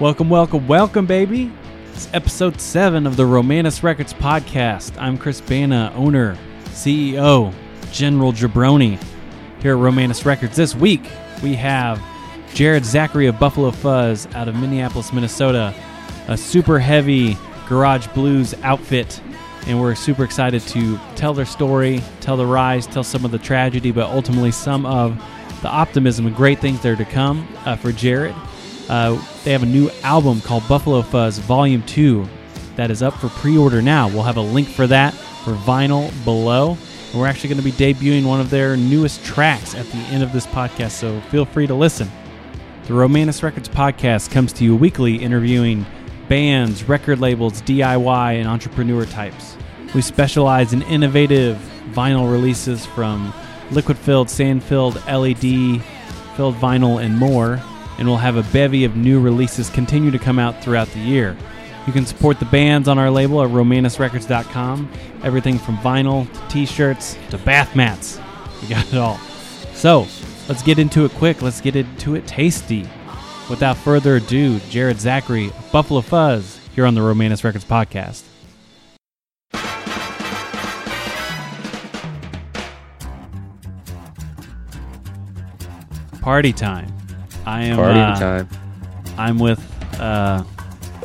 Welcome, welcome, welcome, baby. It's episode 7 of the Romanus Records podcast. I'm Chris Bana, owner, CEO, General Jabroni here at Romanus Records. This week, we have Jared Zachary of Buffalo Fuzz out of Minneapolis, Minnesota, a super heavy garage blues outfit. And we're super excited to tell their story, tell the rise, tell some of the tragedy, but ultimately some of the optimism and great things that are to come uh, for Jared. Uh, they have a new album called Buffalo Fuzz Volume 2 that is up for pre order now. We'll have a link for that for vinyl below. And we're actually going to be debuting one of their newest tracks at the end of this podcast, so feel free to listen. The Romanus Records podcast comes to you weekly, interviewing bands, record labels, DIY, and entrepreneur types. We specialize in innovative vinyl releases from liquid filled, sand filled, LED filled vinyl, and more. And we'll have a bevy of new releases continue to come out throughout the year. You can support the bands on our label at romanusrecords.com. Everything from vinyl to t shirts to bath mats. We got it all. So, let's get into it quick. Let's get into it tasty. Without further ado, Jared Zachary, Buffalo Fuzz, here on the Romanus Records podcast. Party time. I am Party uh, time. I'm with uh,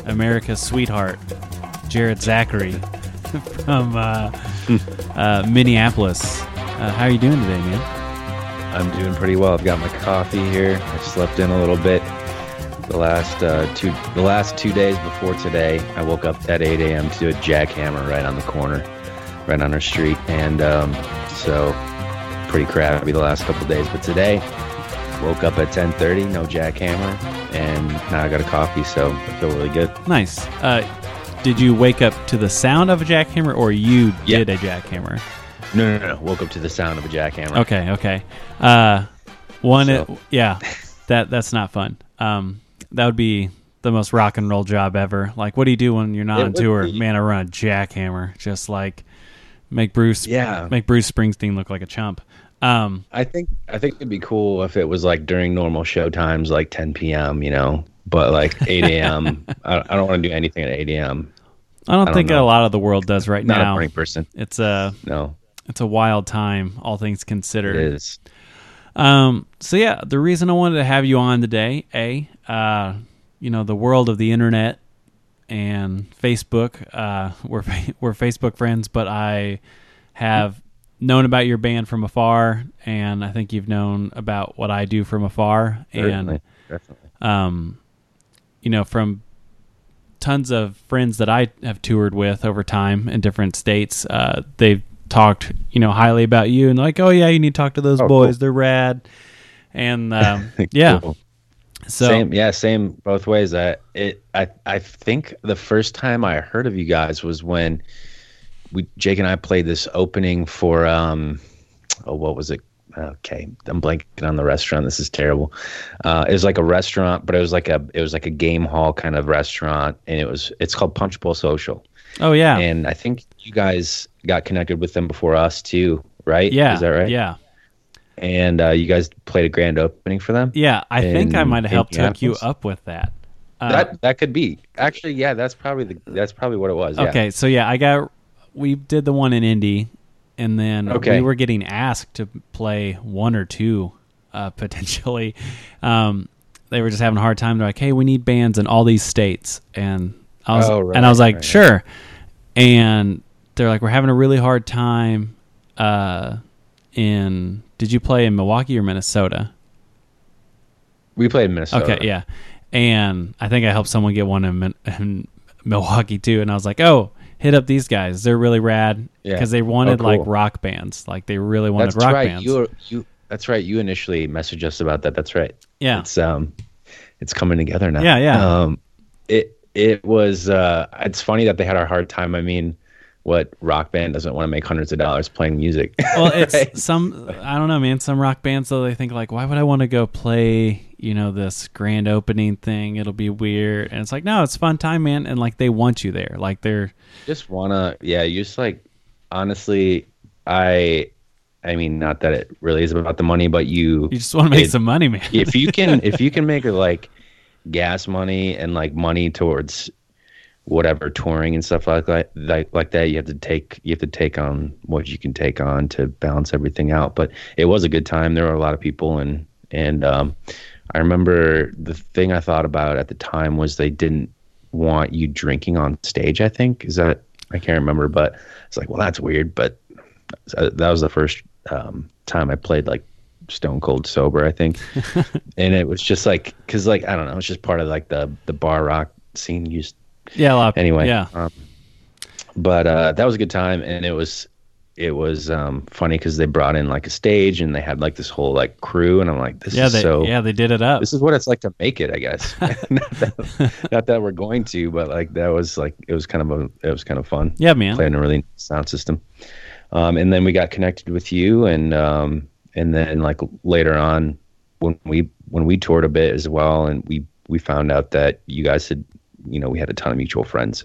America's sweetheart, Jared Zachary from uh, uh, Minneapolis. Uh, how are you doing today, man? I'm doing pretty well. I've got my coffee here. I slept in a little bit. The last uh, two the last two days before today, I woke up at 8 a.m. to a jackhammer right on the corner, right on our street, and um, so pretty crabby the last couple days. But today, woke up at 10:30, no jackhammer, and now I got a coffee, so I feel really good. Nice. Uh, did you wake up to the sound of a jackhammer, or you Yeah. did a jackhammer? No, no, no, no. Woke up to the sound of a jackhammer. Okay, okay. Uh, one, So- yeah, that that's not fun. Um, that would be the most rock and roll job ever. Like, what do you do when you're not It on tour? be. Man, I run a jackhammer. Just like make Bruce, Yeah. make Bruce Springsteen look like a chump. Um, I think I think it'd be cool if it was like during normal show times, like 10 p.m. You know, but like 8 a.m. I, I don't want to do anything at 8 a.m. I don't I don't think a lot of the world does right Not a now. morning person. It's a No, it's a wild time, all things considered. is. Um, so yeah, the reason I wanted to have you on today, a, uh, you know, the world of the internet and Facebook. Uh, we're we're Facebook friends, but I have known about your band from afar, and I think you've known about what I do from afar, Certainly, and definitely. um, you know, from tons of friends that I have toured with over time in different states, uh, they've talked, you know, highly about you and like, oh yeah, you need to talk to those Oh, boys; cool. they're rad. And um, yeah, Cool. so same. Yeah, same both ways. I it. I I think the first time I heard of you guys was when we Jake and I played this opening for um, oh what was it? Okay, I'm blanking on the restaurant. This is terrible. Uh, it was like a restaurant, but it was like a it was like a game hall kind of restaurant, and it was it's called Punch Bowl Social. oh yeah, And I think you guys got connected with them before us too, right? yeah, is that right? Yeah, And uh, you guys played a grand opening for them. yeah. I think I might have helped hook you up with that. Uh, that that could be actually yeah. That's probably the that's probably what it was. Yeah. Okay, so yeah, I got we did the one in Indy, and then Okay. we were getting asked to play one or two uh, potentially. Um, they were just having a hard time. They're like, "Hey, we need bands in all these states," and I was Oh, right, and I was like, right. "Sure," and they're like, "We're having a really hard time." Uh, in did you play in Milwaukee or Minnesota? We played in Minnesota. Okay, yeah. And I think I helped someone get one in, in Milwaukee too. And I was like, oh, hit up these guys. They're really rad Yeah. because they wanted Oh, like rock bands. Like they really wanted That's rock right. bands. You were- you that's right. You initially messaged us about that. That's right. yeah. It's um, it's coming together now. Yeah, yeah. Um, it it was uh, it's funny that they had a hard time. I mean, what rock band doesn't want to make hundreds of dollars playing music? Well, it's Right? some, I don't know, man. Some rock bands, though, they think like, why would I want to go play, you know, this grand opening thing? It'll be weird. And it's like, no, it's a fun time, man. And like they want you there. Like they're, just wanna yeah. You just like honestly, I. I mean, not that it really is about the money, but you you just want to make It- some money, man. if you can if you can make like gas money and like money towards whatever touring and stuff like that like like that you have to take you have to take on what you can take on to balance everything out but it was a good time there were a lot of people and and um, i remember the thing i thought about at the time was they didn't want you drinking on stage i think is that i can't remember but it's like well that's weird but that was the first um, time i played like stone cold sober i think and it was just like because like i don't know it's just part of like the the bar rock scene just yeah, a lot. Anyway, yeah. Um, but uh, that was a good time, and it was it was um, funny because they brought in like a stage and they had like this whole like crew, and I'm like, this yeah, is they, so. Yeah, they did it up. This is what it's like to make it, I guess. not, that, not that we're going to, but like that was like it was kind of a it was kind of fun. Yeah, man. Playing a really nice sound system, um, and then we got connected with you, and um, and then like later on when we when we toured a bit as well, and we we found out that you guys had you know we had a ton of mutual friends.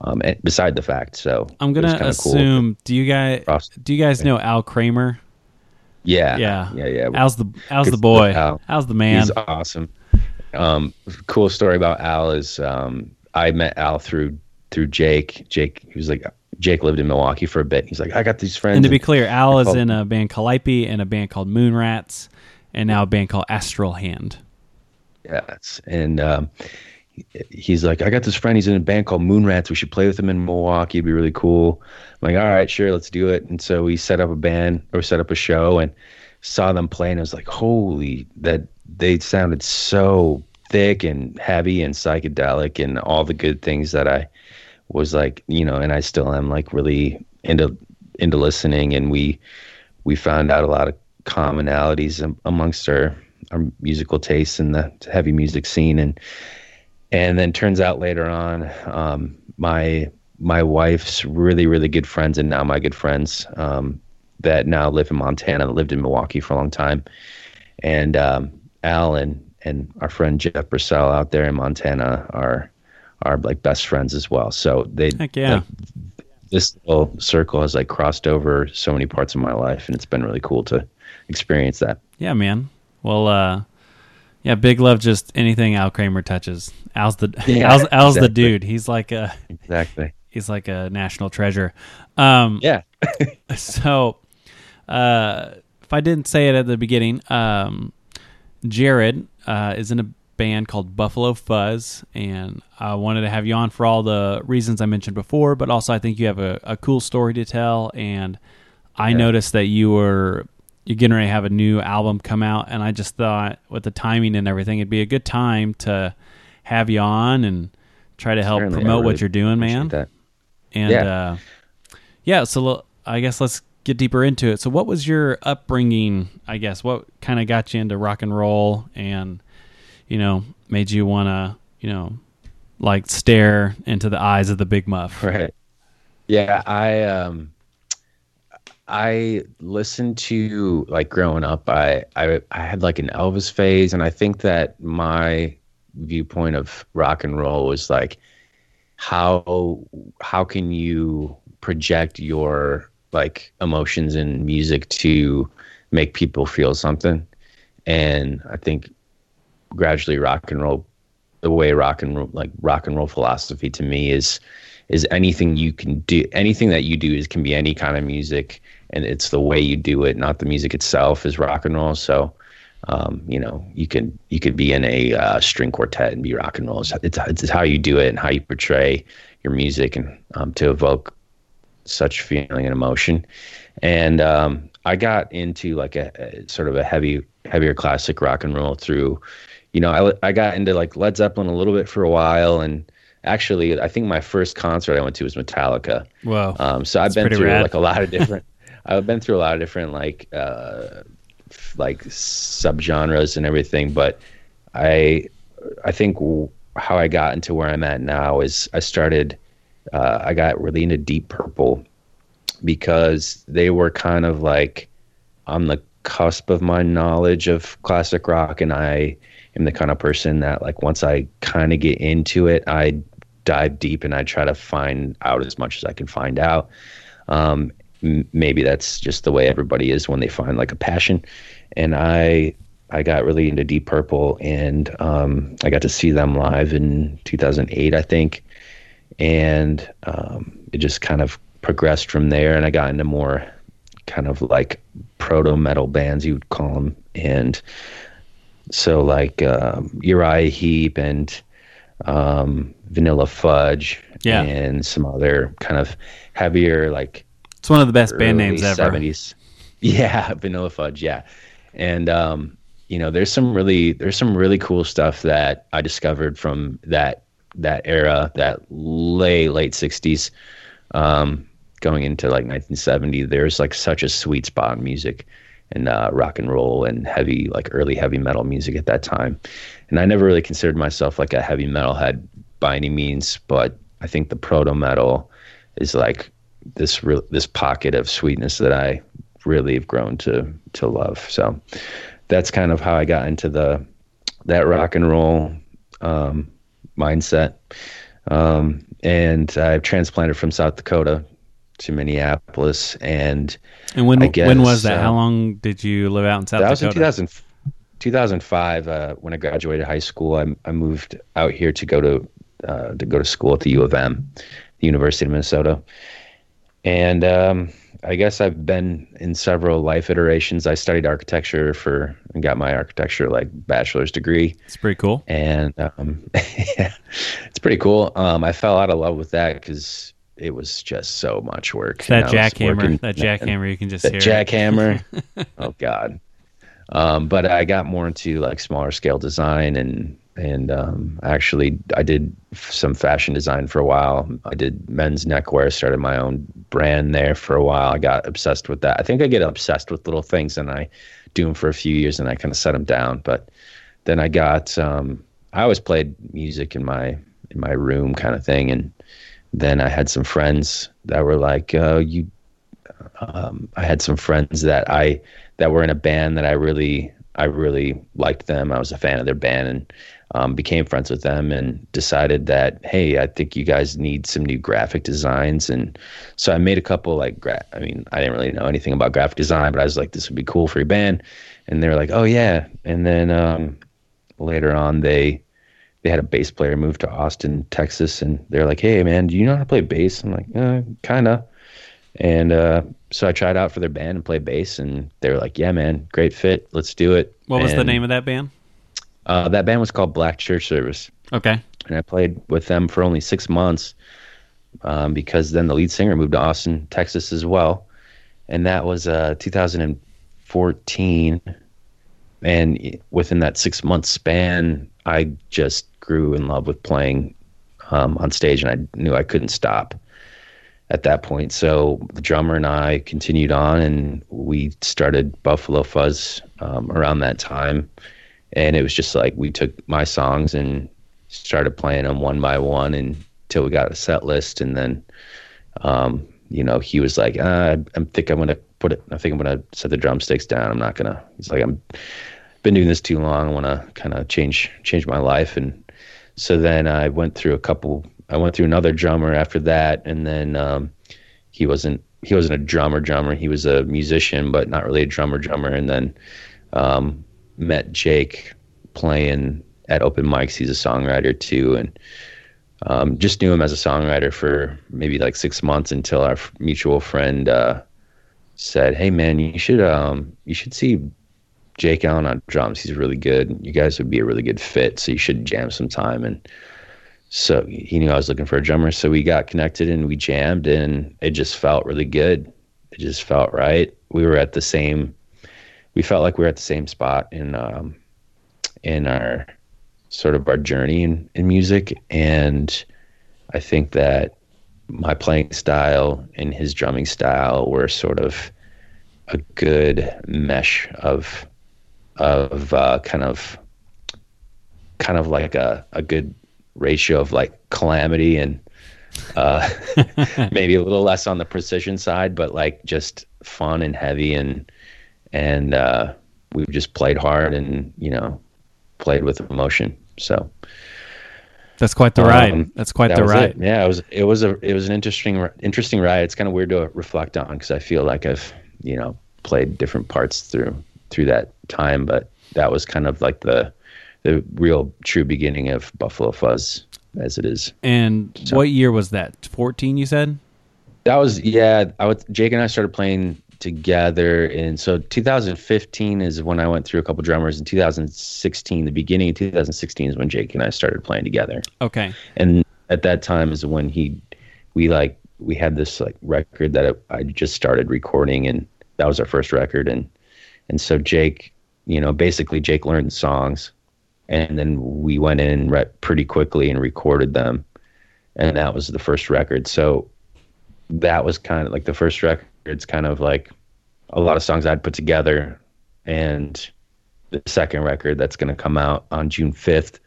Um, beside the fact, so I'm gonna assume. Cool. Do you guys do you guys know Al Kramer? Yeah, yeah, yeah, yeah. Al's the Al's the boy. Al. Al's the man. He's awesome. Um, cool story about Al is um, I met Al through through Jake. Jake, he was like Jake lived in Milwaukee for a bit. He's like, I got these friends. And to be clear, Al is in a band called Calliope and a band called Moonrats, and now a band called Astral Hand. Yes, and um, he's like, I got this friend. He's in a band called Moonrats. We should play with him in Milwaukee. It'd be really cool. I'm like, all right, sure, let's do it. And so we set up a band or set up a show and saw them play. And I was like, holy, that they sounded so thick and heavy and psychedelic and all the good things that I was like, you know, and I still am like really into into listening. And we we found out a lot of commonalities amongst our our musical tastes in the heavy music scene and and then turns out later on, um, my my wife's really really good friends and now my good friends um, that now live in Montana, lived in Milwaukee for a long time, and um, Al and and our friend Jeff Purcell out there in Montana are are like best friends as well. So they Heck yeah. Like, this little circle has like crossed over so many parts of my life, and it's been really cool to experience that. Yeah, man. Well, uh, yeah, big love. Just anything Al Kramer touches. Al's the yeah, Al's, Al's exactly. the dude. He's like a exactly. He's like a national treasure. Um, yeah. so, uh, if I didn't say it at the beginning, um, Jared uh, is in a band called Buffalo Fuzz, and I wanted to have you on for all the reasons I mentioned before, but also I think you have a, a cool story to tell, and I yeah. noticed that you were you're getting ready to have a new album come out, and I just thought with the timing and everything, it'd be a good time to have you on and try to help Certainly, promote really what you're doing, man. That. And yeah. Uh, yeah, so I guess let's get deeper into it. So, what was your upbringing? I guess what kind of got you into rock and roll, and you know, made you want to, you know, like stare into the eyes of the big muff? Right. Yeah, I um I listened to like growing up. I, I I had like an Elvis phase, and I think that my viewpoint of rock and roll was like how how can you project your like emotions in music to make people feel something, and I think gradually rock and roll, the way rock and roll like rock and roll philosophy to me is is anything you can do anything that you do is can be any kind of music and it's the way you do it, not the music itself, is rock and roll. So, um, you know, you could you could be in a uh, string quartet and be rock and roll. It's, it's, it's how you do it and how you portray your music and um, to evoke such feeling and emotion. And um, I got into like a, a, sort of a heavy heavier classic rock and roll through. You know, I I got into like Led Zeppelin a little bit for a while and actually i think my first concert i went to was metallica wow um, so i've That's been through rad. like a lot of different I've been through a lot of different like uh, like subgenres and everything, but I I think how I got into where I'm at now is I started uh, I got really into Deep Purple because they were kind of like on the cusp of my knowledge of classic rock, and I am the kind of person that like once I kind of get into it, I dive deep and I try to find out as much as I can find out. Um, maybe that's just the way everybody is when they find like a passion. And I I got really into Deep Purple, and um, I got to see them live in 2008, I think, and um, it just kind of progressed from there. And I got into more kind of like proto metal bands, you would call them, and so like um, Uriah Heep and um, Vanilla Fudge, Yeah. and some other kind of heavier like It's one of the best band names ever. 70s. Yeah, Vanilla Fudge. Yeah, and um, you know, there's some really there's some really cool stuff that I discovered from that that era, that late late 60s, um, going into like 1970. There's like such a sweet spot in music and uh, rock and roll and heavy like early heavy metal music at that time. And I never really considered myself like a heavy metal head by any means, but I think the proto metal is like this real this pocket of sweetness that I really have grown to to love. So that's kind of how I got into the that rock and roll um, mindset. Um, and I've transplanted from South Dakota to Minneapolis, and And when I when was that? uh, How long did you live out in South Dakota? that was in Dakota? 2000, 2005 uh, when I graduated high school. I, I moved out here to go to uh, to go to school at the U of M, the University of Minnesota, and um, I guess I've been in several life iterations. I studied architecture for and got my architecture like bachelor's degree, It's pretty cool. and um, yeah, it's pretty cool. Um, I fell out of love with that because it was just so much work. It's that jackhammer. That jackhammer. You can just hear. jackhammer. oh God. Um, but I got more into like smaller scale design and and um, actually I did some fashion design for a while. I did men's neckwear. Started my own brand there for a while. I got obsessed with that. I think I get obsessed with little things and I do them for a few years and I kind of set them down. But then I got um, I always played music in my in my room kind of thing and then I had some friends that were like, uh, "You um, I had some friends that I that were in a band that I really I really liked them. I was a fan of their band and um, became friends with them and decided that hey, I think you guys need some new graphic designs. And so I made a couple like gra- I mean I didn't really know anything about graphic design, but I was like this would be cool for your band. And they were like, oh yeah. And then um, later on they they had a bass player move to Austin, Texas, and they're like, "Hey, man, do you know how to play bass?" I'm like, uh, "Kind of." And uh, so I tried out for their band and played bass, and they were like, "Yeah, man, great fit. Let's do it." What was the name of that band? Uh, that band was called Black Church Service, Okay. and I played with them for only six months um, because then the lead singer moved to Austin, Texas, as well, and that was uh, 2014. And within that six month span, I just grew in love with playing um, on stage, and I knew I couldn't stop at that point. So the drummer and I continued on, and we started Buffalo Fuzz um, around that time. And it was just like we took my songs and started playing them one by one until we got a set list, and then um, you know he was like, uh, "I think I'm gonna put it. I think I'm gonna set the drumsticks down. I'm not gonna." He's like, "I'm been doing this too long. I want to kind of change change my life." And so then I went through a couple. I went through another drummer after that, and then um, he wasn't he wasn't a drummer drummer. He was a musician, but not really a drummer drummer. And then um, met Jake playing at open mics. He's a songwriter too, and um, just knew him as a songwriter for maybe like six months until our mutual friend uh, said, "Hey man, you should um, you should see Jake Allen on drums. He's really good. You guys would be a really good fit. So you should jam sometime." And so he knew I was looking for a drummer, so we got connected and we jammed, and it just felt really good. It just felt right. We were at the same. We felt like we were at the same spot in um, in our sort of our journey in, in music, and I think that my playing style and his drumming style were sort of a good mesh of of uh, kind of kind of like a, a good ratio of like calamity and uh, maybe a little less on the precision side, but like just fun and heavy and and uh, we've just played hard and you know played with emotion. So That's quite the ride. Um, That's quite that the ride. It. Yeah, it was. It was a. It was an interesting, interesting ride. It's kind of weird to reflect on because I feel like I've, you know, played different parts through through that time. But that was kind of like the the real true beginning of Buffalo Fuzz as it is. And So- what year was that? 14, you said? That was yeah. I would Jake and I started playing together, and so 2015 is when I went through a couple drummers. In 2016, the beginning of 2016 is when Jake and I started playing together. Okay. and at that time is when he we like we had this like record that I, I just started recording and that was our first record and and so Jake you know basically Jake learned songs and then we went in re- pretty quickly and recorded them and that was the first record so that was kind of like the first record it's kind of like a lot of songs I'd put together and the second record that's going to come out on June 5th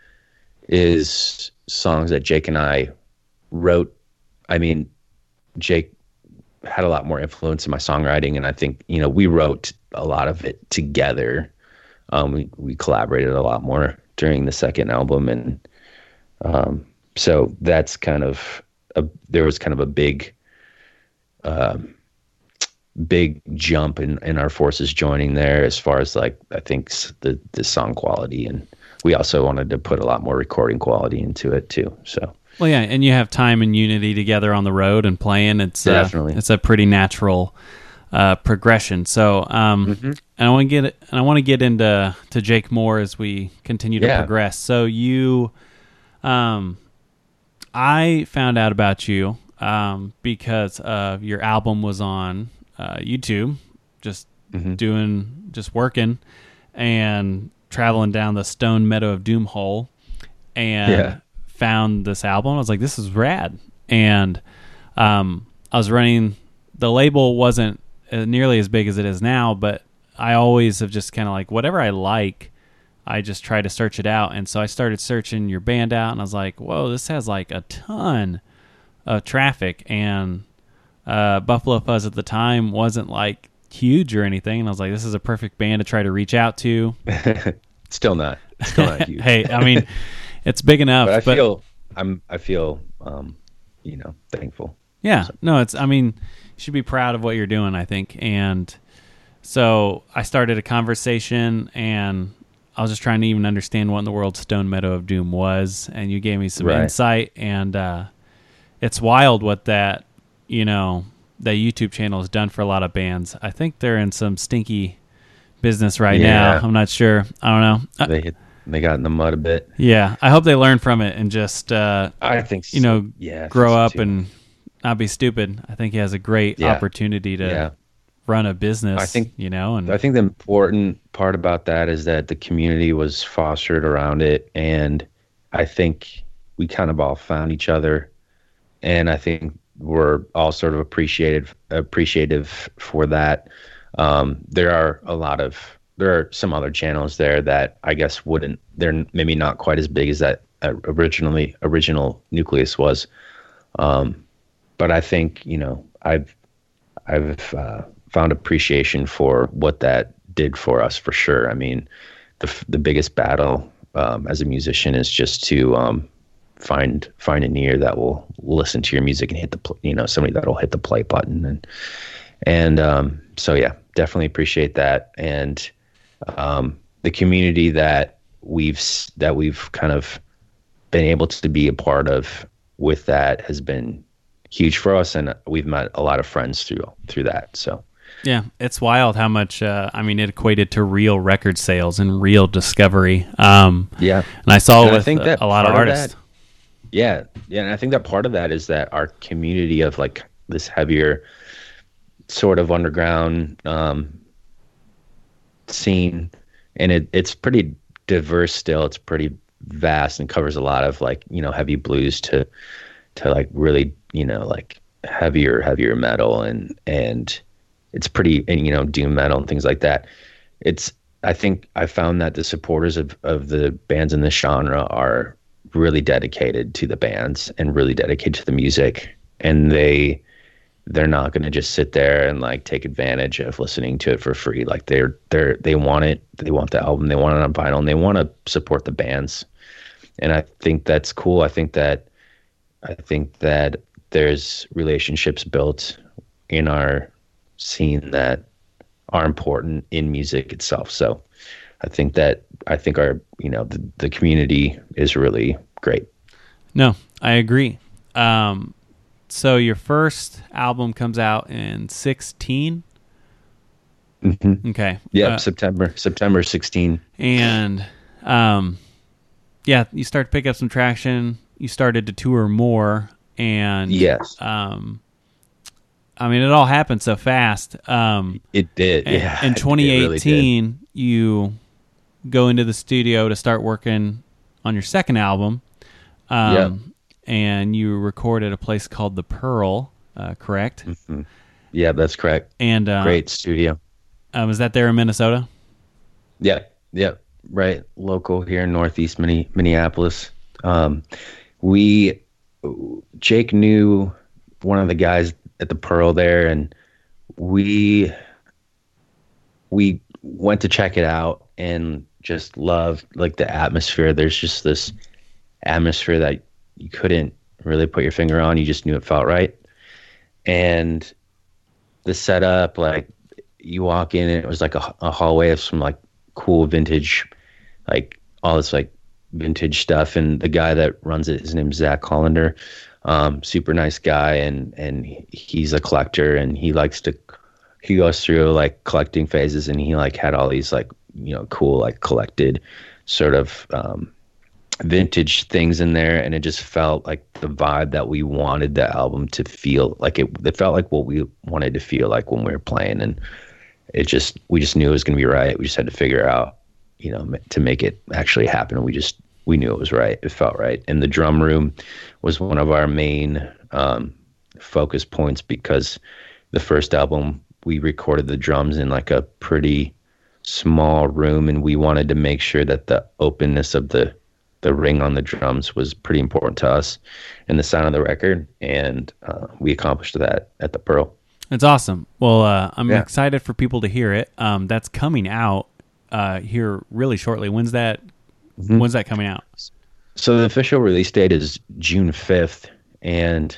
is songs that Jake and I wrote. I mean, Jake had a lot more influence in my songwriting, and I think you know we wrote a lot of it together. Um, we we collaborated a lot more during the second album, and um, so that's kind of a there was kind of a big, um, big jump in in our forces joining there as far as like I think the the song quality and we also wanted to put a lot more recording quality into it too. So Well, yeah, and you have time and unity together on the road and playing. It's uh, Definitely. it's a pretty natural uh, progression. So, um, Mm-hmm. and I want to get and I want to get into to Jake more as we continue to Yeah. progress. So you, um, I found out about you um, because uh, your album was on uh, YouTube, just Mm-hmm. doing just working and traveling down the Stoned Meadow of Doom hole, and Yeah. found this album. I was like, this is rad. And um, I was running, the label wasn't uh, nearly as big as it is now, but I always have just kind of like, whatever I like, I just try to search it out. And so I started searching your band out, and I was like, whoa, this has like a ton of traffic. And uh, Buffalo Fuzz at the time wasn't like huge or anything. And I was like, this is a perfect band to try to reach out to. still not, still not huge. hey, I mean, it's big enough. but I feel I'm I feel um, you know thankful. Yeah, no, it's. I mean, you should be proud of what you're doing. I think, and so I started a conversation, and I was just trying to even understand what in the world Stoned Meadow of Doom was, and you gave me some Right. insight, and uh, it's wild what that you know that YouTube channel has done for a lot of bands. I think they're in some stinky business right Yeah. now. I'm not sure. I don't know. Uh, They hit, they got in the mud a bit. yeah, I hope they learn from it and just uh, I think you know, yeah, grow think so up too. and not be stupid. I think he has a great Yeah. opportunity to yeah. run a business. I think- you know, and I think the important part about that is that the community was fostered around it, and I think we kind of all found each other, and I think we're all sort of appreciated appreciative for that. Um, there are a lot of there are some other channels there that I guess wouldn't they're maybe not quite as big as that uh, originally original nucleus was, um, but I think you know I've I've uh, found appreciation for what that did for us for sure. I mean, the the biggest battle um, as a musician is just to um, find find an ear that will listen to your music and hit the you know somebody that'll hit the play button and and um, so yeah, definitely appreciate that and um, the community that we've that we've kind of been able to be a part of with that has been huge for us and we've met a lot of friends through through that so yeah, it's wild how much. Uh, I mean, it equated to real record sales and real discovery. Um, yeah and I saw And I think a- that a lot of part of artists. that- yeah yeah and i think that part of that is that our community of like this heavier sort of underground um scene and it it's pretty diverse still. It's pretty vast and covers a lot of like you know heavy blues to to like really you know like heavier heavier metal and and it's pretty and you know doom metal and things like that. It's i think i found that the supporters of of the bands in this genre are really dedicated to the bands and really dedicated to the music. And they they're not going to just sit there and like take advantage of listening to it for free. Like they're they're they want it. They want the album. They want it on vinyl and they want to support the bands. And i think that's cool. I think that i think that there's relationships built in our scene that are important in music itself. So I think that I think our you know the, the community is really great. No, I agree. Um, so your first album comes out in 16. Mm-hmm. Okay. Yeah, Uh, September September 16. and um, yeah, you start to pick up some traction. You started to tour more, and Yes, um, I mean, it all happened so fast. Um, it did. yeah, in it really 2018, you go into the studio to start working on your second album. Um, Yeah. And you record at a place called the Pearl, uh, correct? Mhm. Yeah, that's correct. And uh, Great studio. Uh, was that there in Minnesota? Yeah, yeah, right. Local here in Northeast Minneapolis. Um, we, Jake knew one of the guys at the Pearl there, and we we went to check it out and just love like the atmosphere. There's just this atmosphere that you couldn't really put your finger on. You just knew it felt right, and the setup, like you walk in and it was like a, a hallway of some like cool vintage, like all this like vintage stuff. And the guy that runs it, his name's Zach Hollander, um, super nice guy, and and he's a collector and he likes to he goes through like collecting phases and he like had all these like you know cool like collected sort of um, vintage things in there. And it just felt like the vibe that we wanted the album to feel like it it felt like what we wanted to feel like when we were playing. And it just we just knew it was going to be right. We just had to figure out you know to make it actually happen. We just we knew it was right. It felt right. And the drum room was one of our main um, focus points because the first album we recorded the drums in like a pretty small room and we wanted to make sure that the openness of the the ring on the drums was pretty important to us and the sound of the record and uh, we accomplished that at the pearl that's awesome. Well, uh, I'm Yeah. excited for people to hear it. Um, that's coming out uh, here really shortly. When's that? Mhm. When's that coming out? So the official release date is June 5th, and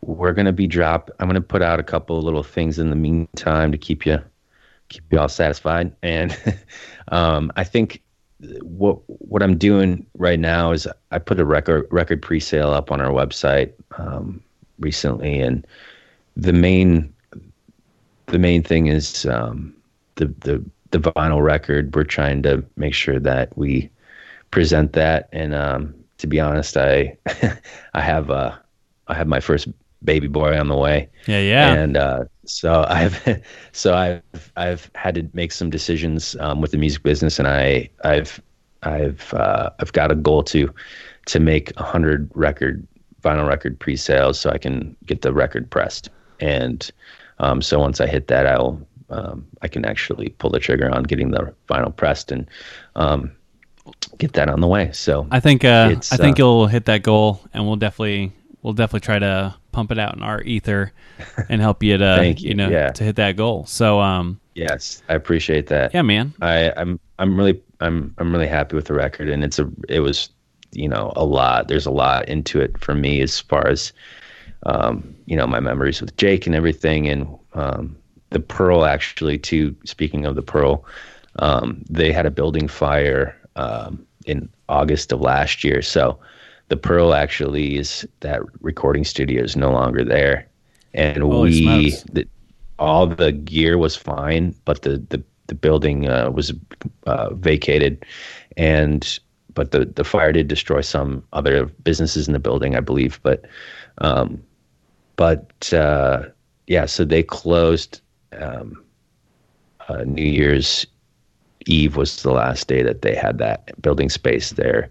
we're gonna be drop. I'm gonna put out a couple of little things in the meantime to keep you keep you all satisfied. And um, I think what what I'm doing right now is I put a record record pre-sale up on our website um, recently, and the main the main thing is um, the the the vinyl record. We're trying to make sure that we present that. And um, to be honest, I I have uh, I have my first baby boy on the way, Yeah, yeah. and uh, so I've so I've I've had to make some decisions um, with the music business, and I I've I've uh, I've got a goal to to make a hundred record vinyl record pre-sales so I can get the record pressed, and um, so once I hit that, I'll um, I can actually pull the trigger on getting the vinyl pressed and um, get that on the way. So I think uh, I think uh, you'll hit that goal, and we'll definitely we'll definitely try to pump it out in our ether and help you to Thank you, know yeah. to hit that goal. So um, yes, I appreciate that. yeah, man. I, I'm I'm really I'm I'm really happy with the record, and it's a it was you know a lot. There's a lot into it for me as far as um, you know my memories with Jake and everything, and um, the Pearl actually too. Speaking of the Pearl, um, they had a building fire um, in August of last year, so the Pearl actually is that recording studio is no longer there, and Holy we the, all the gear was fine, but the the the building uh, was uh, vacated, and but the the fire did destroy some other businesses in the building, I believe. But um, but uh, yeah, so they closed. Um, uh, New Year's Eve was the last day that they had that building space there,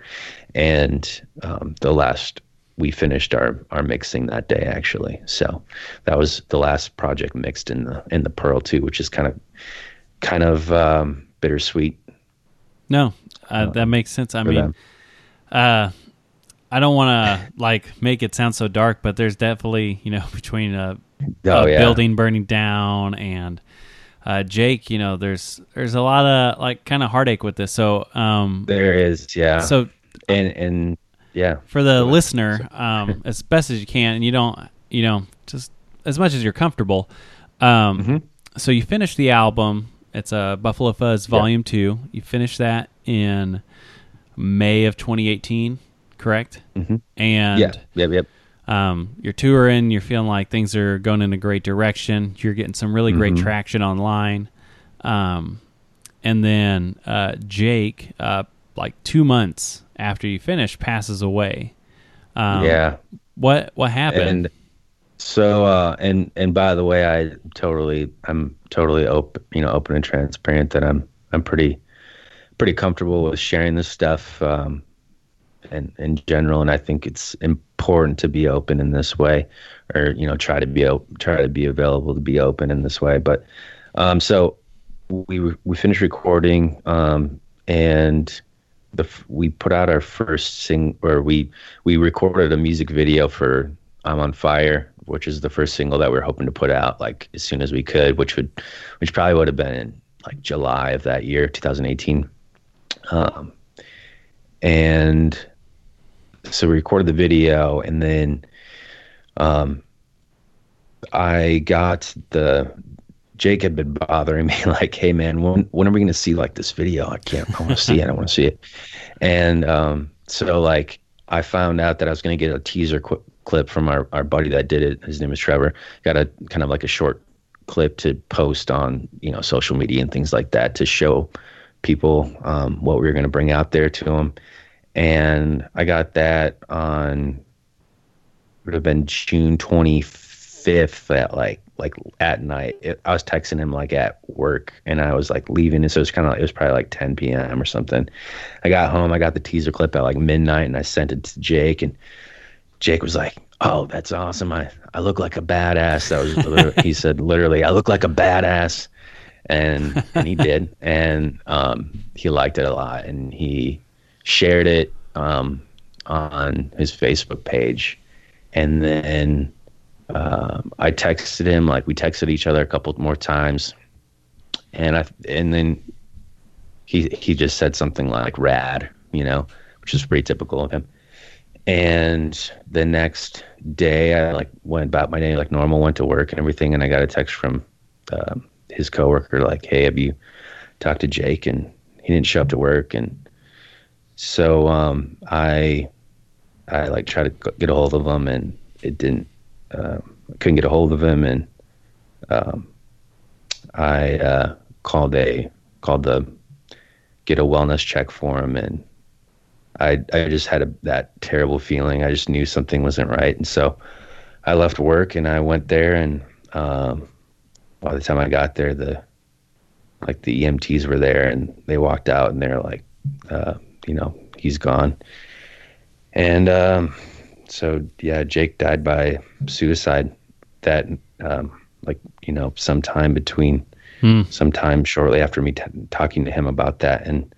and um, the last we finished our our mixing that day actually. So that was the last project mixed in the in the Pearl too, which is kind of kind of um, bittersweet. No, uh, that makes sense. I mean, uh, I don't want to like make it sound so dark, but there's definitely you know between a, Oh a yeah, building burning down and uh, Jake, you know, there's there's a lot of like kind of heartache with this. So um, there is yeah. so and and yeah, for the listener, um, as best as you can, and you don't, you know, just as much as you're comfortable. Um, Mhm. So you finish the album, It's a Buffalo Fuzz Volume Two. You finished that in May of 2018, correct? hmm And Yeah. Yep. Yep. um, you're touring. You're feeling like things are going in a great direction. You're getting some really great Mhm. traction online. Um, and then uh, Jake, uh, like two months after you finish, passes away. Um, yeah. What what happened? And so, uh, and and by the way, I totally, I'm totally open, you know, open and transparent that I'm, I'm pretty, pretty comfortable with sharing this stuff, um, and in general. And I think it's important to be open in this way, or you know, try to be try to be available to be open in this way. But, um, so we we finished recording, um, and the we put out our first sing, or we we recorded a music video for I'm on Fire, which is the first single that we are hoping to put out like as soon as we could, which would which probably would have been in like July of that year, 2018. Um, and so we recorded the video and then um, I got the Jake had been bothering me like, hey man, when when are we gonna see like this video? I can't I wanna see it, I wanna see it. And um, so like I found out that I was gonna get a teaser qu- clip from our, our buddy that did it. His name is Trevor. Got a kind of like a short clip to post on, you know, social media and things like that to show people um, what we were gonna bring out there to them. And I got that on would have been June 25th at like like at night. It, I was texting him like at work and I was like leaving. And so it was kind of like, it was probably like 10 p.m. or something. I got home. I got the teaser clip at like midnight and I sent it to Jake and Jake was like, "Oh, that's awesome. I I look like a badass." That was he said literally, "I look like a badass." And and he did. And um he liked it a lot and he shared it um on his Facebook page and then um, I texted him like we texted each other a couple more times, and I and then he he just said something like "rad," you know, which is pretty typical of him. And the next day, I like went about my day like normal, went to work and everything, and I got a text from um, his coworker like, "Hey, have you talked to Jake?" And he didn't show up to work, and so um, I I like tried to get a hold of him, and it didn't. Um, couldn't get a hold of him, and um, I uh, called a called the get a wellness check for him, and I I just had a, that terrible feeling. I just knew something wasn't right, and so I left work and I went there, and um, by the time I got there, the like the EMTs were there, and they walked out, and they're like, uh, you know, he's gone, and um, so yeah, Jake died by suicide. That um, like you know, sometime between Hmm. sometime shortly after me t- talking to him about that, and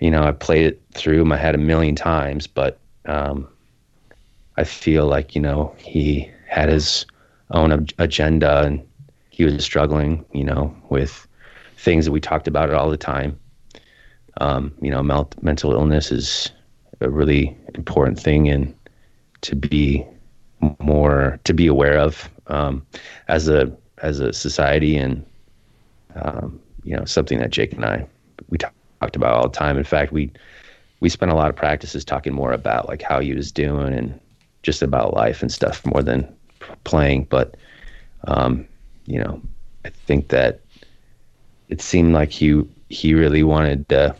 you know, I played it through my head a million times, but um, I feel like you know he had his own ag- agenda and he was struggling, you know, with things that we talked about it all the time. Um, you know, mel- mental illness is a really important thing and to be more to be aware of um, as a as a society and um, you know something that Jake and I we talk, talked about all the time. In fact, we we spent a lot of practices talking more about like how he was doing and just about life and stuff more than playing. But um, you know, I think that it seemed like he he really wanted to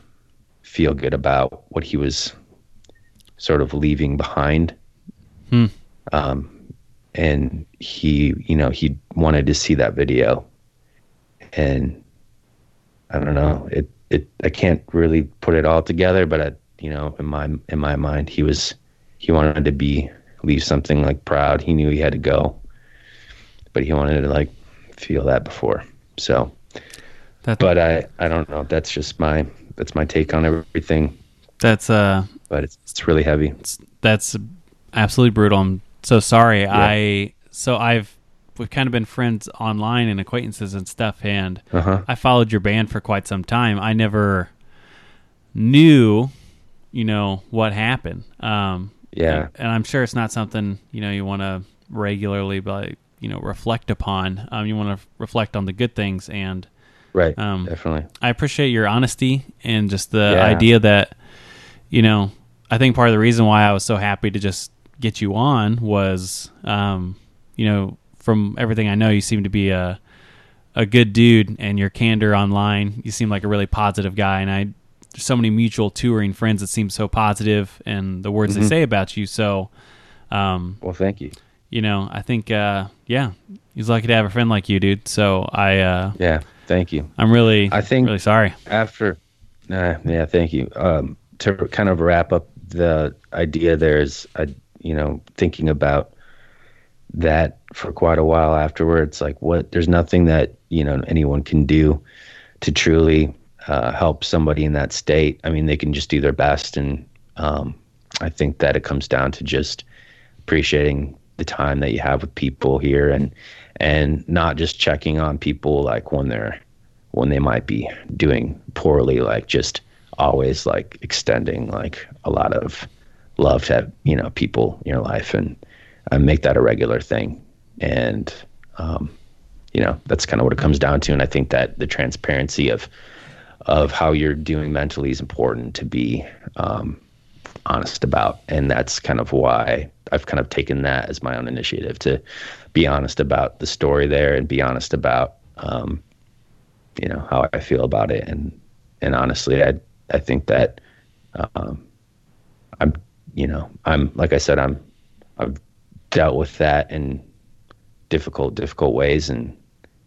feel good about what he was sort of leaving behind. Hmm. Um, and he, you know, he wanted to see that video. And I don't know, it, it, I can't really put it all together, but I, you know, in my, in my mind, he was, he wanted to be, leave something like proud. He knew he had to go, but he wanted to like feel that before. So, That, but I, I don't know. That's just my, that's my take on everything, that's uh but it's, it's really heavy. that's absolutely brutal. I'm so sorry. I so I've we've kind of been friends online and acquaintances and stuff, and Uh huh. I followed your band for quite some time. I never knew, you know, what happened. Um, Yeah. and I'm sure it's not something you know you want to regularly, like you know, reflect upon. Um, you want to reflect on the good things, and Right. Um, Definitely. I appreciate your honesty and just the Yeah. idea that, you know, I think part of the reason why I was so happy to just get you on was, um, you know, from everything I know, you seem to be a a good dude, and your candor online, you seem like a really positive guy, and I. There's so many mutual touring friends that seem so positive, and the words they Mhm. say about you. So, um, Well, thank you. you know, I think, uh, yeah, he's lucky to have a friend like you, dude. So I, uh, Yeah. Thank you. I'm really, I think- really sorry. after uh, yeah thank you um, to kind of wrap up the idea there's a you know thinking about that for quite a while afterwards like what there's nothing that you know anyone can do to truly uh, help somebody in that state. I mean they can just do their best and um, i think that it comes down to just appreciating the time that you have with people here and and not just checking on people like when they're when they might be doing poorly like just always like extending like a lot of love to have you know people in your life and uh, make that a regular thing. And um, you know that's kind of what it comes down to. And i think that the transparency of of how you're doing mentally is important to be um, honest about. And that's kind of why i've kind of taken that as my own initiative to be honest about the story there and be honest about um, you know how I feel about it, and and honestly, I I think that um, I'm you know I'm like I said I'm I've dealt with that in difficult difficult ways, and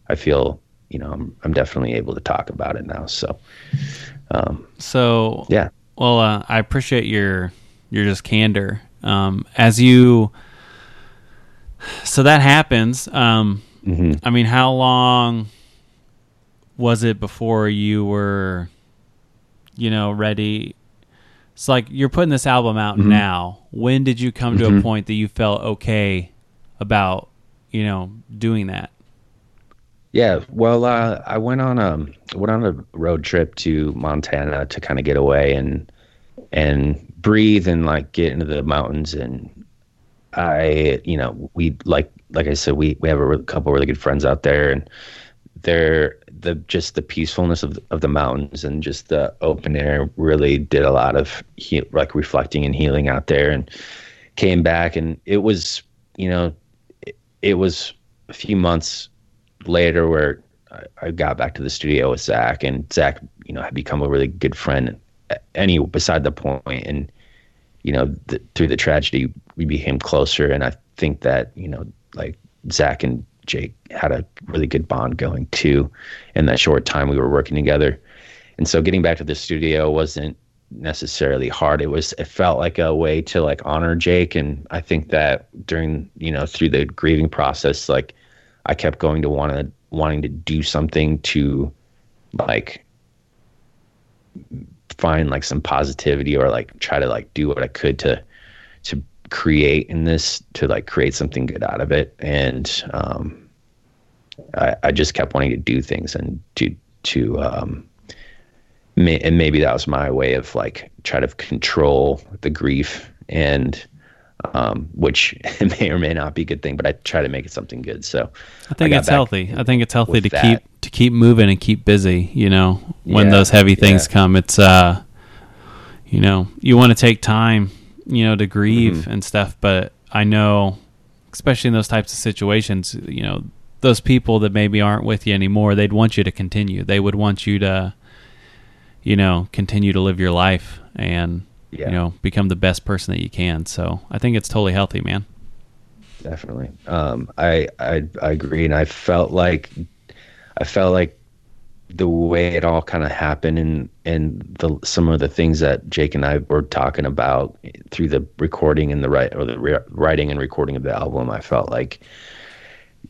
I feel you know I'm I'm definitely able to talk about it now. So um, So yeah, Well, uh, I appreciate your your just candor. Um, as you, so that happens. Um, hmm I mean, how long was it before you were, you know, ready? It's like you're putting this album out Mhm. now. When did you come to a Mhm. point that you felt okay about, you know, doing that? Yeah, well, uh, I went on a went on a road trip to Montana to kind of get away and and breathe and like get into the mountains. And I, you know, we like like I said, we we have a couple really good friends out there, and they're the just the peacefulness of of the mountains and just the open air really did a lot of he, like reflecting and healing out there. And came back, and it was you know, it, it was a few months later where I, I got back to the studio with Zach, and Zach, you know, had become a really good friend. Any beside the point, and you know, th- through the tragedy, we became closer, and I think that you know, like Zach and Jake had a really good bond going too, in that short time we were working together, and so getting back to the studio wasn't necessarily hard. It was it felt like a way to like honor Jake, and I think that during you know through the grieving process, like I kept going to want to wanting to do something to like find like some positivity or like try to like do what I could to create in this to like create something good out of it and um I, I just kept wanting to do things and to to um may, and maybe that was my way of like try to control the grief and um, which may or may not be a good thing, but I try to make it something good. So I think got it's healthy. I think it's healthy to that. keep to keep moving and keep busy. You know, when Yeah, those heavy things yeah. come, it's uh, you know, you want to take time, you know, to grieve Mm-hmm. and stuff. But I know, especially in those types of situations, you know, those people that maybe aren't with you anymore, they'd want you to continue. They would want you to, you know, continue to live your life and Yeah. you know become the best person that you can. So I think it's totally healthy, man. definitely, um, I, I I agree, and I felt like I felt like the way it all kind of happened and and the some of the things that Jake and I were talking about through the recording and the write or the re- writing and recording of the album, I felt like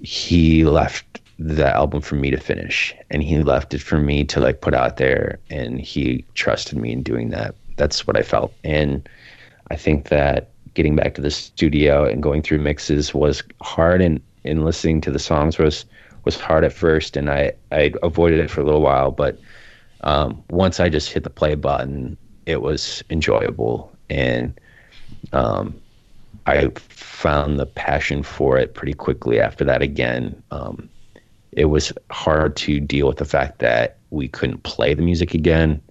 he left the album for me to finish. And he left it for me to like put out there and he trusted me in doing that. That's what i felt. And i think that getting back to the studio and going through mixes was hard and and listening to the songs was was hard at first and i i avoided it for a little while but um, once i just hit the play button it was enjoyable and um, I found the passion for it pretty quickly after that again. Um, it was hard to deal with the fact that we couldn't play the music again.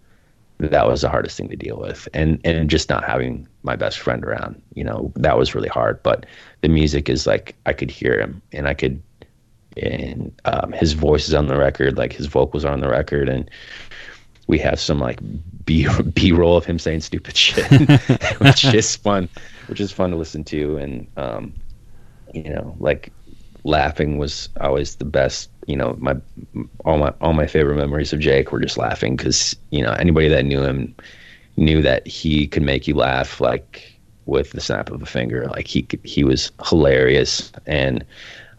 That was the hardest thing to deal with, and and just not having my best friend around, you know, that was really hard. But the music is like I could hear him, and I could, and um, his voice is on the record, like his vocals are on the record, and we have some like B B roll of him saying stupid shit, which is fun, which is fun to listen to, and um, you know, like laughing was always the best. You know, my all my all my favorite memories of Jake were just laughing because you know anybody that knew him knew that he could make you laugh like with the snap of a finger. Like he he was hilarious, and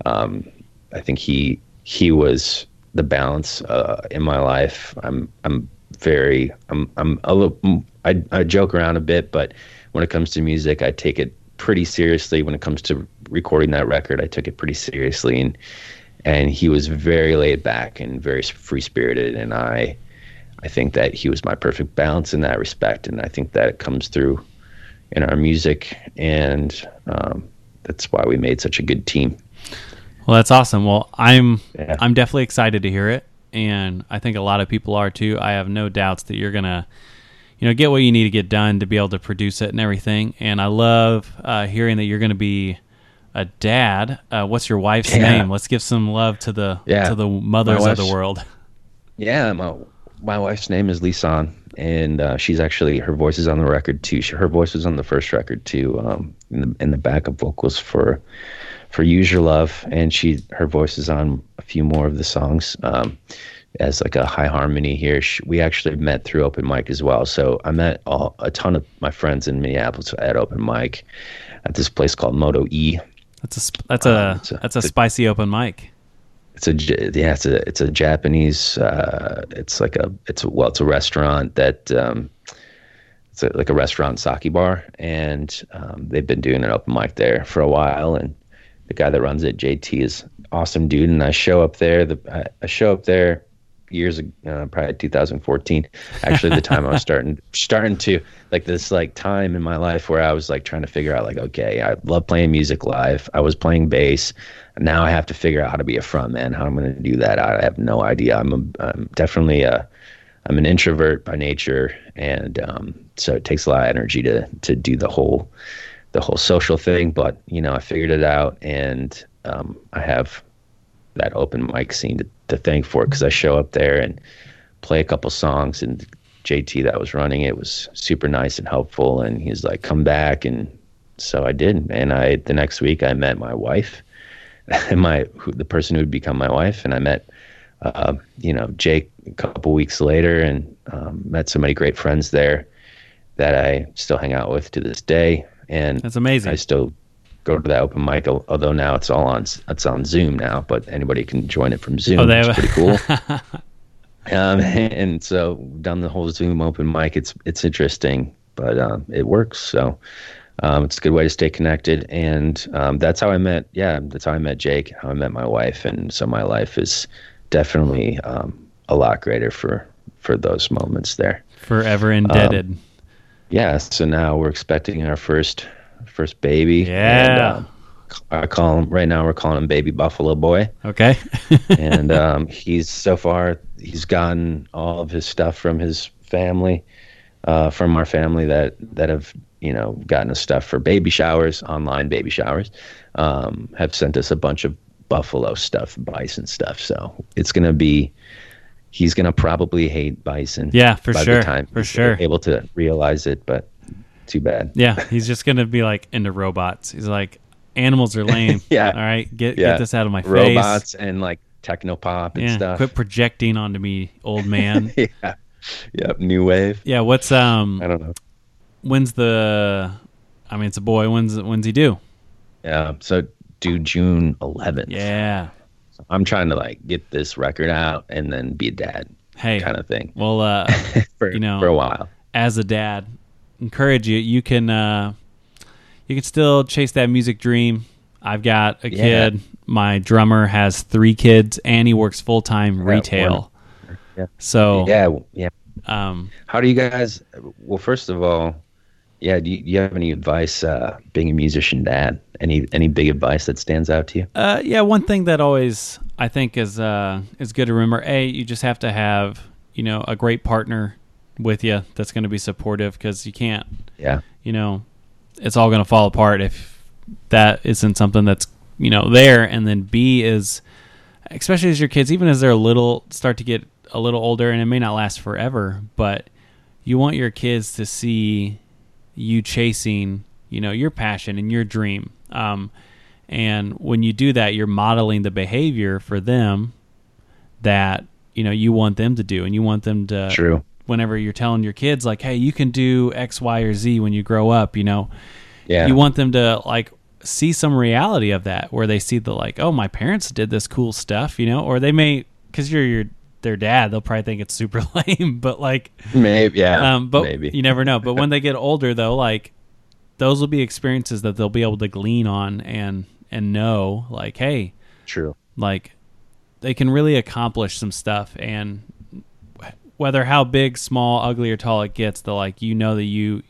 um, I think he he was the balance uh, in my life. I'm I'm very I'm I'm a little I I joke around a bit, but when it comes to music, I take it pretty seriously. When it comes to recording that record, I took it pretty seriously, and and he was very laid back and very free spirited, and I I think that he was my perfect balance in that respect, and I think that it comes through in our music, and um, that's why we made such a good team. Well, that's awesome. Well, I'm yeah. I'm definitely excited to hear it, and I think a lot of people are too. I have no doubts that you're gonna, you know, get what you need to get done to be able to produce it and everything. And I love uh, hearing that you're going to be a dad. Uh, what's your wife's yeah. name? Let's give some love to the yeah. to the mothers of the world. Yeah, my my wife's name is Lisan, and uh, she's actually her voice is on the record too. She, her voice was on the first record too, um, in the in the backup vocals for for Use Your Love, and she her voice is on a few more of the songs um, as like a high harmony here. She, we actually met through open mic as well, so I met all, a ton of my friends in Minneapolis at open mic at this place called Moto E. That's a that's a, um, a that's a, spicy open mic it's a yeah it's a it's a Japanese uh, it's like a it's a, well it's a restaurant that um, it's a, like a restaurant sake bar and um, they've been doing an open mic there for a while and the guy that runs it JT is awesome dude and I show up there the I, show up there years ago, uh, probably 2014. Actually, the time I was starting starting to like this like time in my life where I was like trying to figure out like okay, I love playing music live. I was playing bass. Now I have to figure out how to be a front man. How I'm going to do that? I have no idea. I'm a, I'm definitely a I'm an introvert by nature, and um, so it takes a lot of energy to to do the whole the whole social thing. But you know, I figured it out, and um, I have that open mic scene to, to thank for it because I show up there and play a couple songs and JT that was running it was super nice and helpful and he's like come back and so I did and I the next week I met my wife and my who, the person who would become my wife and I met uh, you know Jake a couple weeks later and um, met so many great friends there that I still hang out with to this day and that's amazing I still go to that open mic. Although now it's all on it's on Zoom now, but anybody can join it from Zoom. Oh, it's pretty cool. um, and so done the whole Zoom open mic. It's it's interesting, but um, it works. So um, it's a good way to stay connected, and um, that's how I met. Yeah, that's how I met Jake. How I met my wife, and so my life is definitely um, a lot greater for for those moments there. Forever indebted. Yeah. So now we're expecting our first first baby. Yeah. And, um, I call him right now. We're calling him Baby Buffalo Boy. Okay. and um, he's so far he's gotten all of his stuff from his family, uh, from our family that that have you know gotten us stuff for baby showers, online baby showers. Um, have sent us a bunch of buffalo stuff, bison stuff. So it's gonna be. He's gonna probably hate bison. Yeah, for sure. for sure. Able to realize it, but too bad. Yeah, he's just gonna be like into robots. He's like, animals are lame. yeah. All right, get yeah. get this out of my robots face. Robots and like techno pop and yeah, stuff. Quit projecting onto me, old man. yeah. Yep. New wave. Yeah. What's um? I don't know. When's the? I mean, it's a boy. When's when's he due? Yeah. So due June 11th. Yeah. I'm trying to like get this record out and then be a dad. Hey. Kind of thing. Well, uh, for you know, for a while. As a dad, encourage you. You can uh, you can still chase that music dream. I've got a yeah. kid. My drummer has three kids, and he works full time retail. Yeah. So yeah, yeah. Um, How do you guys? Well, first of all, yeah. Do you, do you have any advice uh, being a musician dad? Any any big advice that stands out to you? Uh, yeah. One thing that always I think is uh is good to remember. A, you just have to have you know a great partner with you that's going to be supportive because you can't Yeah. you know it's all going to fall apart if that isn't something that's you know there. And then B is especially as your kids, even as they're a little start to get a little older, and it may not last forever, but you want your kids to see you chasing you know your passion and your dream. Um, and when you do that, you're modeling the behavior for them that you know you want them to do, and you want them to. True. Whenever you're telling your kids like, "Hey, you can do X, Y, or Z when you grow up," you know, Yeah. you want them to like see some reality of that, where they see the like, "Oh, my parents did this cool stuff," you know, or they may because you're your their dad, they'll probably think it's super lame, but like, maybe. Yeah. um, but maybe. you never know. But when they get older, though, like those will be experiences that they'll be able to glean on and and know, like, hey, True. like they can really accomplish some stuff, and whether how big, small, ugly, or tall it gets, they'll like you know that you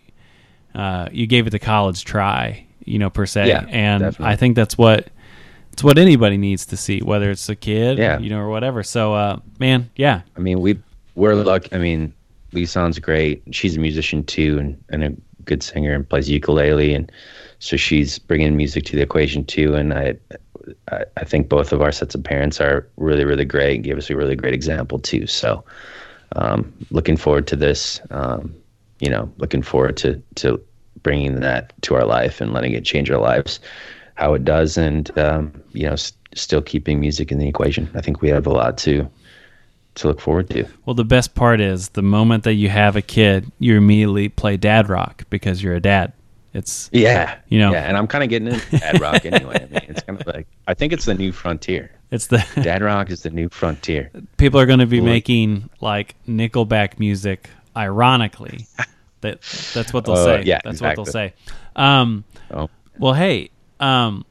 uh, you gave it the college try, you know, per se. Yeah, and definitely. I think that's what it's what anybody needs to see, whether it's a kid, Yeah. you know, or whatever. So, uh, man, yeah, I mean, we we're lucky. I mean, Lisan's great. She's a musician too, and, and a good singer, and plays ukulele, and so she's bringing music to the equation too. And I, I, I think both of our sets of parents are really, really great, and gave us a really great example too. So, um, looking forward to this. Um, you know, looking forward to to bringing that to our life and letting it change our lives, how it does, and um, you know, s- still keeping music in the equation. I think we have a lot to to look forward to. Well, the best part is the moment that you have a kid, you immediately play dad rock because you're a dad. It's Yeah, You know. yeah, and I'm kind of getting into dad rock anyway. I mean, it's kind of like I think it's the new frontier. it's the Dad rock is the new frontier. people are going to be Boy. making like Nickelback music. Ironically, that that's what they'll Uh, say. yeah, that's what they'll say. Um, Oh, well, hey, um,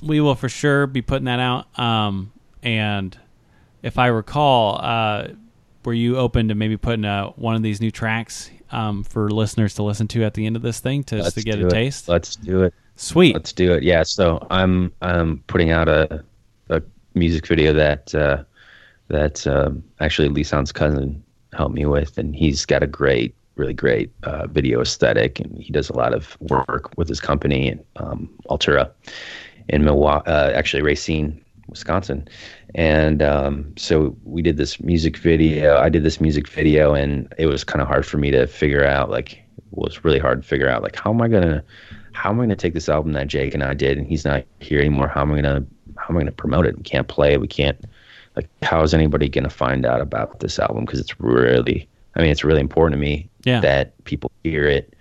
we will for sure be putting that out. Um, and if I recall, uh, were you open to maybe putting uh, one of these new tracks um, for listeners to listen to at the end of this thing to just to get a it. taste? Let's do it. Sweet. Let's do it. Yeah. So I'm I'm putting out a a music video that uh, that um, actually Lisan's cousin helped me with, and he's got a great, really great uh, video aesthetic, and he does a lot of work with his company and um, Altura in Milwaukee, uh, actually Racine, Wisconsin, and um, so we did this music video. I did this music video, and it was kind of hard for me to figure out. Like, it was really hard to figure out. Like, how am I gonna, how am I gonna take this album that Jake and I did, and he's not here anymore? How am I gonna, how am I gonna promote it? We can't play it. We can't. Like, how is anybody gonna find out about this album? Because it's really, I mean, it's really important to me Yeah. that people hear it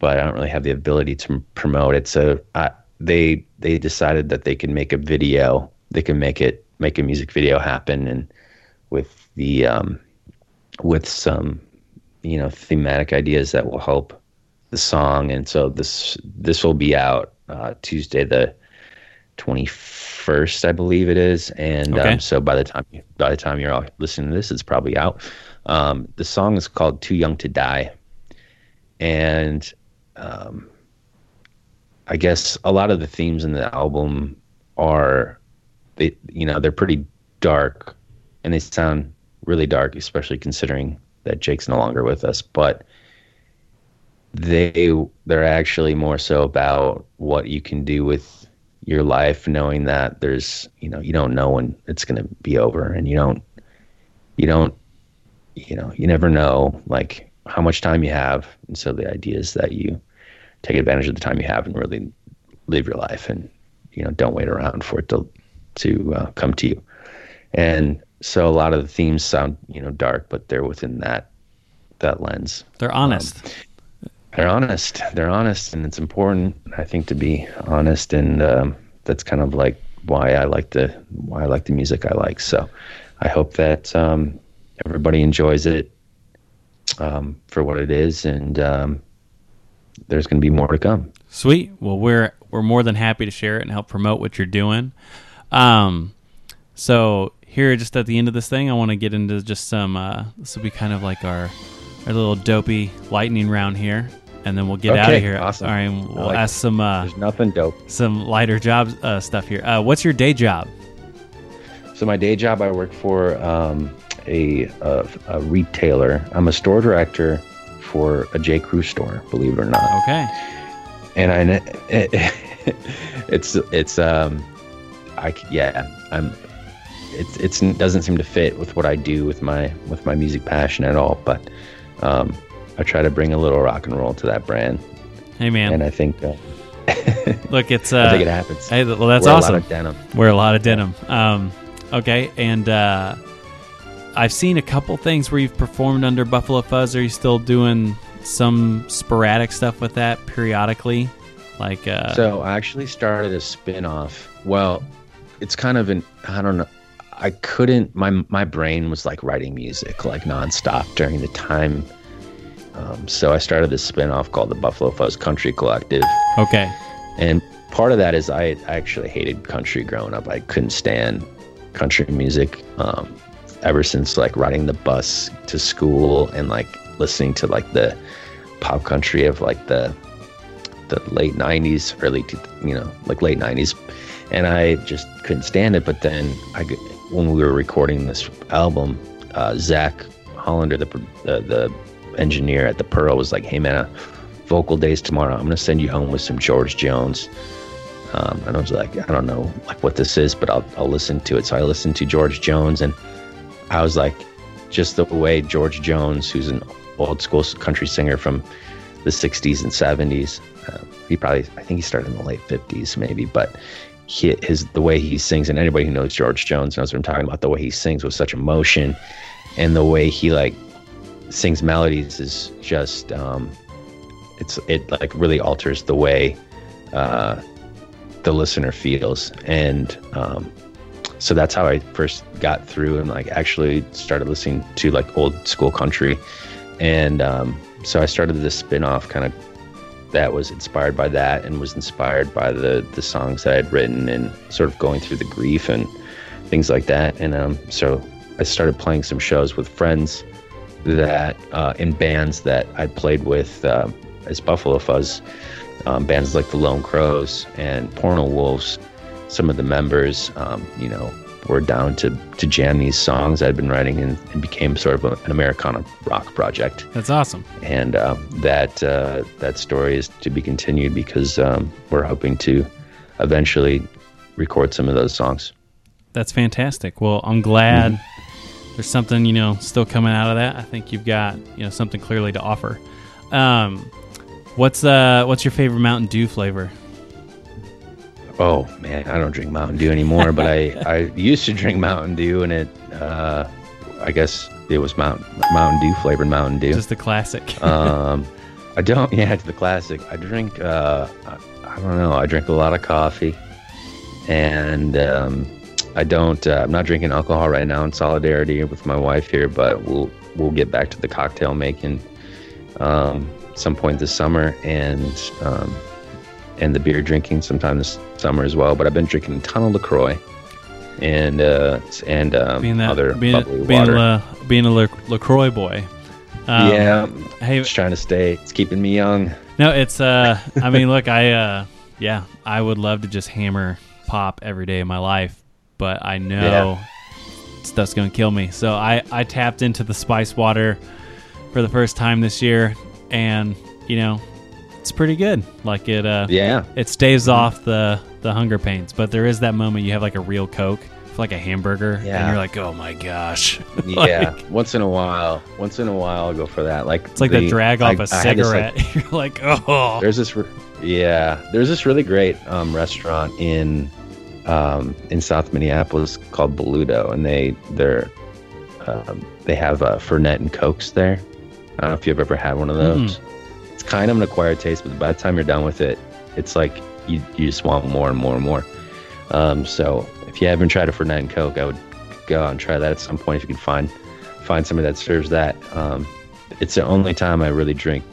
but I don't really have the ability to promote it. So I, they they decided that they can make a video. They can make it make a music video happen, and with the um, with some you know thematic ideas that will help the song. And so this this will be out uh, Tuesday the twenty first, I believe it is. And Okay. um, so by the time by the time you're all listening to this, it's probably out. Um, the song is called "Too Young to Die." and um, I guess a lot of the themes in the album are they you know they're pretty dark and they sound really dark especially considering that Jake's no longer with us but they they're actually more so about what you can do with your life knowing that there's you know you don't know when it's going to be over and you don't you don't you know you never know like how much time you have and so the idea is that you take advantage of the time you have and really live your life and you know don't wait around for it to to uh, come to you and so a lot of the themes sound you know dark but they're within that that lens They're honest. they're honest they're honest and it's important i think to be honest and um, that's kind of like why i like the why i like the music i like so i hope that um, everybody enjoys it um, for what it is and um, there's going to be more to come Sweet. Well, we're we're more than happy to share it and help promote what you're doing. Um, so here, just at the end of this thing, I want to get into just some. Uh, this will be kind of like our our little dopey lightning round here, and then we'll get out of Okay, here. awesome. All right, we'll like ask some uh, there's nothing dope some lighter job uh, stuff here. Uh, what's your day job? so my day job, I work for um, a, a a retailer. I'm a store director for a J Crew store. Believe it or not. Okay. and I, it's it's um, I yeah, I'm. It's it's it doesn't seem to fit with what I do with my with my music passion at all. But um, I try to bring a little rock and roll to that brand, Hey man, and I think uh, look, it's I uh, think it happens. hey, well that's Wear a lot awesome. of denim. Wear a lot of denim. Um, okay, and uh, I've seen a couple things where you've performed under Buffalo Fuzz. Are you still doing some sporadic stuff with that periodically? Like, uh, So I actually started a spin-off. Well, it's kind of an I don't know. I couldn't my my brain was like writing music like nonstop during the time. Um, so I started this spin-off called the Buffalo Fuzz Country Collective. okay, And part of that is I, I actually hated country growing up. I couldn't stand country music. Um, ever since like riding the bus to school and like listening to like the pop country of like the the late 90s early you know like late 90s and i just couldn't stand it. But then i when we were recording this album uh, zach hollander the, the the engineer at the pearl was like hey man uh, vocal days tomorrow. I'm gonna send you home with some george jones. Um, and i was like i don't know like what this is but I'll, I'll listen to it. So i listened to george jones and i was like just the way george jones who's an old school country singer from the 60s and 70s uh, he probably i think he started in the late 50s maybe but he, his the way he sings and anybody who knows george jones knows what i'm talking about. The way he sings with such emotion and the way he like sings melodies is just um it's it like really alters the way uh the listener feels. And um so that's how i first got through and like actually started listening to like old school country. And um so i started this spin-off kind of that was inspired by that and was inspired by the the songs that I'd written and sort of going through the grief and things like that. And um, so I started playing some shows with friends that uh, in bands that I played with uh, as Buffalo Fuzz, um, bands like the Lone Crows and Porno Wolves. Some of the members, um, you know, were down to to jam these songs I'd been writing and, and became sort of a, an Americana rock project that's awesome. and um, that uh, that story is to be continued because um, we're hoping to eventually record some of those songs. That's fantastic. Well, I'm glad there's something you know still coming out of that. I think you've got you know something clearly to offer. Um, what's uh what's your favorite Mountain Dew flavor? Oh man, I don't drink Mountain Dew anymore, but I, I used to drink Mountain Dew, and it uh, I guess it was Mountain Mountain Dew flavored Mountain Dew. Just the classic. um, I don't. Yeah, it's the classic. I drink. Uh, I, I don't know. I drink a lot of coffee, and um, I don't. Uh, I'm not drinking alcohol right now in solidarity with my wife here, but we'll we'll get back to the cocktail making um, some point this summer, and um, and the beer drinking sometimes this summer as well. But I've been drinking a ton of Lacroix, and uh, and um, being that other being, bubbly being water. a being a La- Lacroix boy. Um, yeah, Hey, just trying to stay. It's keeping me young. no, it's uh. I mean, look, I uh, yeah, I would love to just hammer pop every day of my life, but I know stuff's gonna kill me. So I I tapped into the spice water for the first time this year, and you know, it's pretty good. Like it uh, Yeah. it staves off the the hunger pains, but there is that moment you have like a real Coke. for Like a hamburger, and you're like, "Oh my gosh!" Yeah, once in a while, once in a while, I'll go for that. Like It's like the- that drag off I- a had this, like- cigarette. you're like, "Oh, there's this, re- yeah, there's this really great um, restaurant in um, in South Minneapolis called Boludo, and they they're um, they have uh, Fernet and Cokes there. I don't know if you've ever had one of those. It's kind of an acquired taste, but by the time you're done with it, it's like you you just want more and more and more. Um, so if you haven't tried a Fernet and Coke, I would go out and try that at some point if you can find find somebody that serves that. Um, it's the only time I really drink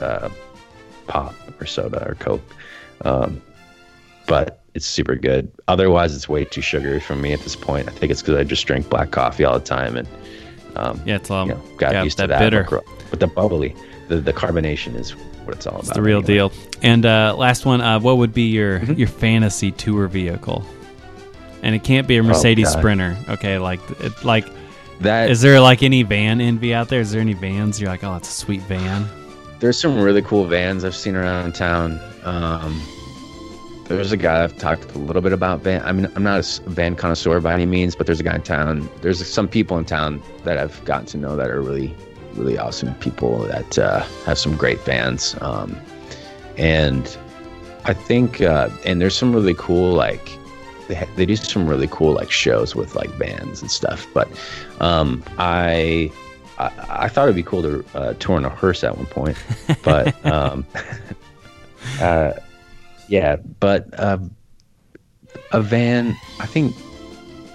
uh, pop or soda or Coke. Um, but it's super good. Otherwise, it's way too sugary for me at this point. I think it's because I just drink black coffee all the time and um, yeah, it's um, you know, got yeah, used that to that. bitter. But the bubbly, the, the carbonation is what it's all It's about. the real anyway. deal. And uh, last one, uh, what would be your Mhm. your fantasy tour vehicle? and it can't be a Mercedes Oh, Sprinter. Okay, like it, like That is there like any van envy out there? Is there any vans you're like, oh, it's a sweet van? there's some really cool vans I've seen around town. Um, there's a guy I've talked a little bit about van. I mean, I'm not a van connoisseur by any means, but there's a guy in town. There's some people in town that I've gotten to know that are really, really awesome people that uh, have some great vans. Um, and I think, uh, and there's some really cool like they ha- they do some really cool like shows with like bands and stuff. But um, I, I I thought it'd be cool to uh, tour in a hearse at one point, but um, uh, yeah, but uh, a van. I think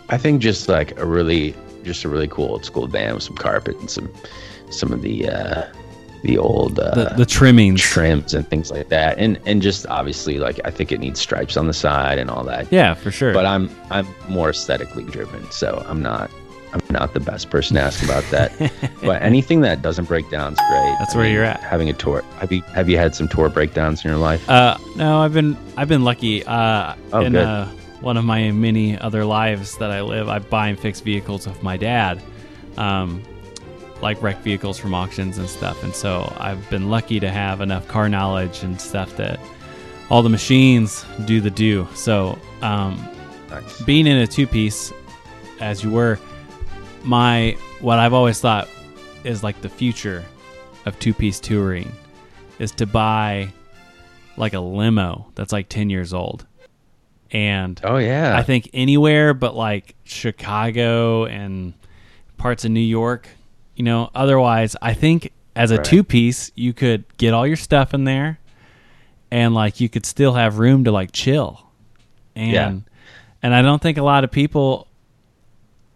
I think just like a really just a really cool old school van with some carpet and some some of the uh, the old uh, The, the trimmings. trims and things like that, and and just obviously like I think it needs stripes on the side and all that. yeah, for sure. But I'm I'm more aesthetically driven, so I'm not I'm not the best person to ask about that. but anything that doesn't break down is great. That's I where mean, you're at. Having a tour. Have you have you had some tour breakdowns in your life? Uh, no, I've been I've been lucky. Uh, Oh, in good. uh, one of my many other lives that I live, I buy and fix vehicles with my dad, um, like wrecked vehicles from auctions and stuff. And so I've been lucky to have enough car knowledge and stuff that all the machines do the do. So um, Nice. being in a two piece, as you were, my what I've always thought is like the future of two piece touring is to buy like a limo that's like 10 years old. And Oh yeah. I think anywhere but like Chicago and parts of New York, you know, otherwise, I think as a Right. two piece, you could get all your stuff in there and like you could still have room to like chill. And Yeah. and I don't think a lot of people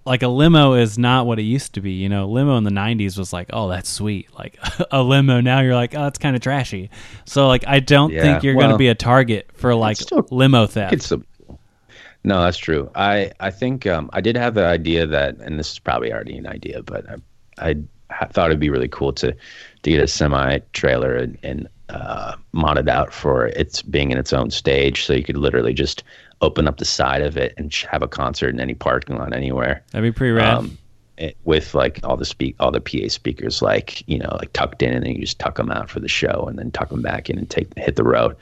like a limo is not what it used to be. You know, limo in the '90s was like, oh, that's sweet. Like a limo now, you're like, oh, it's kind of trashy. So like, I don't Yeah, think you're going to be a target for like still- limo theft. still. No, that's true. I I think um, I did have the idea that, and this is probably already an idea, but I I thought it'd be really cool to to get a semi trailer and, and uh, mod it out for its being in its own stage, so you could literally just open up the side of it and have a concert in any parking lot anywhere. That'd be pretty rad. Um, it, with like all the speak all the PA speakers like you know like tucked in and then you just tuck them out for the show and then tuck them back in and take hit the road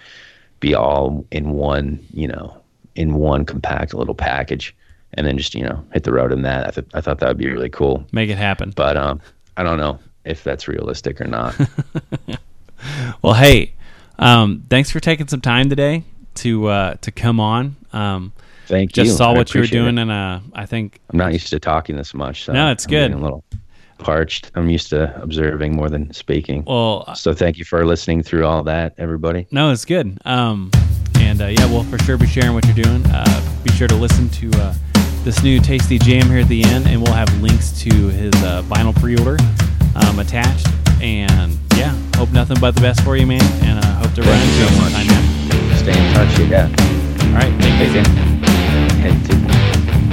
be all in one you know in one compact little package and then just you know hit the road in that I, th- I thought that would be really cool Make it happen. but um I don't know if that's realistic or not Well, hey, um, thanks for taking some time today to uh, to come on. Um, thank you just saw I what you were doing, it. and uh, I think I'm not used to talking this much so No, it's I'm good. a little parched I'm used to observing more than speaking well, so thank you for listening through all that everybody No, it's good. Um, and uh, yeah, we'll for sure be sharing what you're doing. Uh, be sure to listen to uh, this new tasty jam here at the end, and we'll have links to his uh, vinyl pre-order um, attached. And yeah, hope nothing but the best for you, man. And uh, hope to run Thank into you you so much. Man. stay in touch yeah All right, thank you. Take care. Hey, take-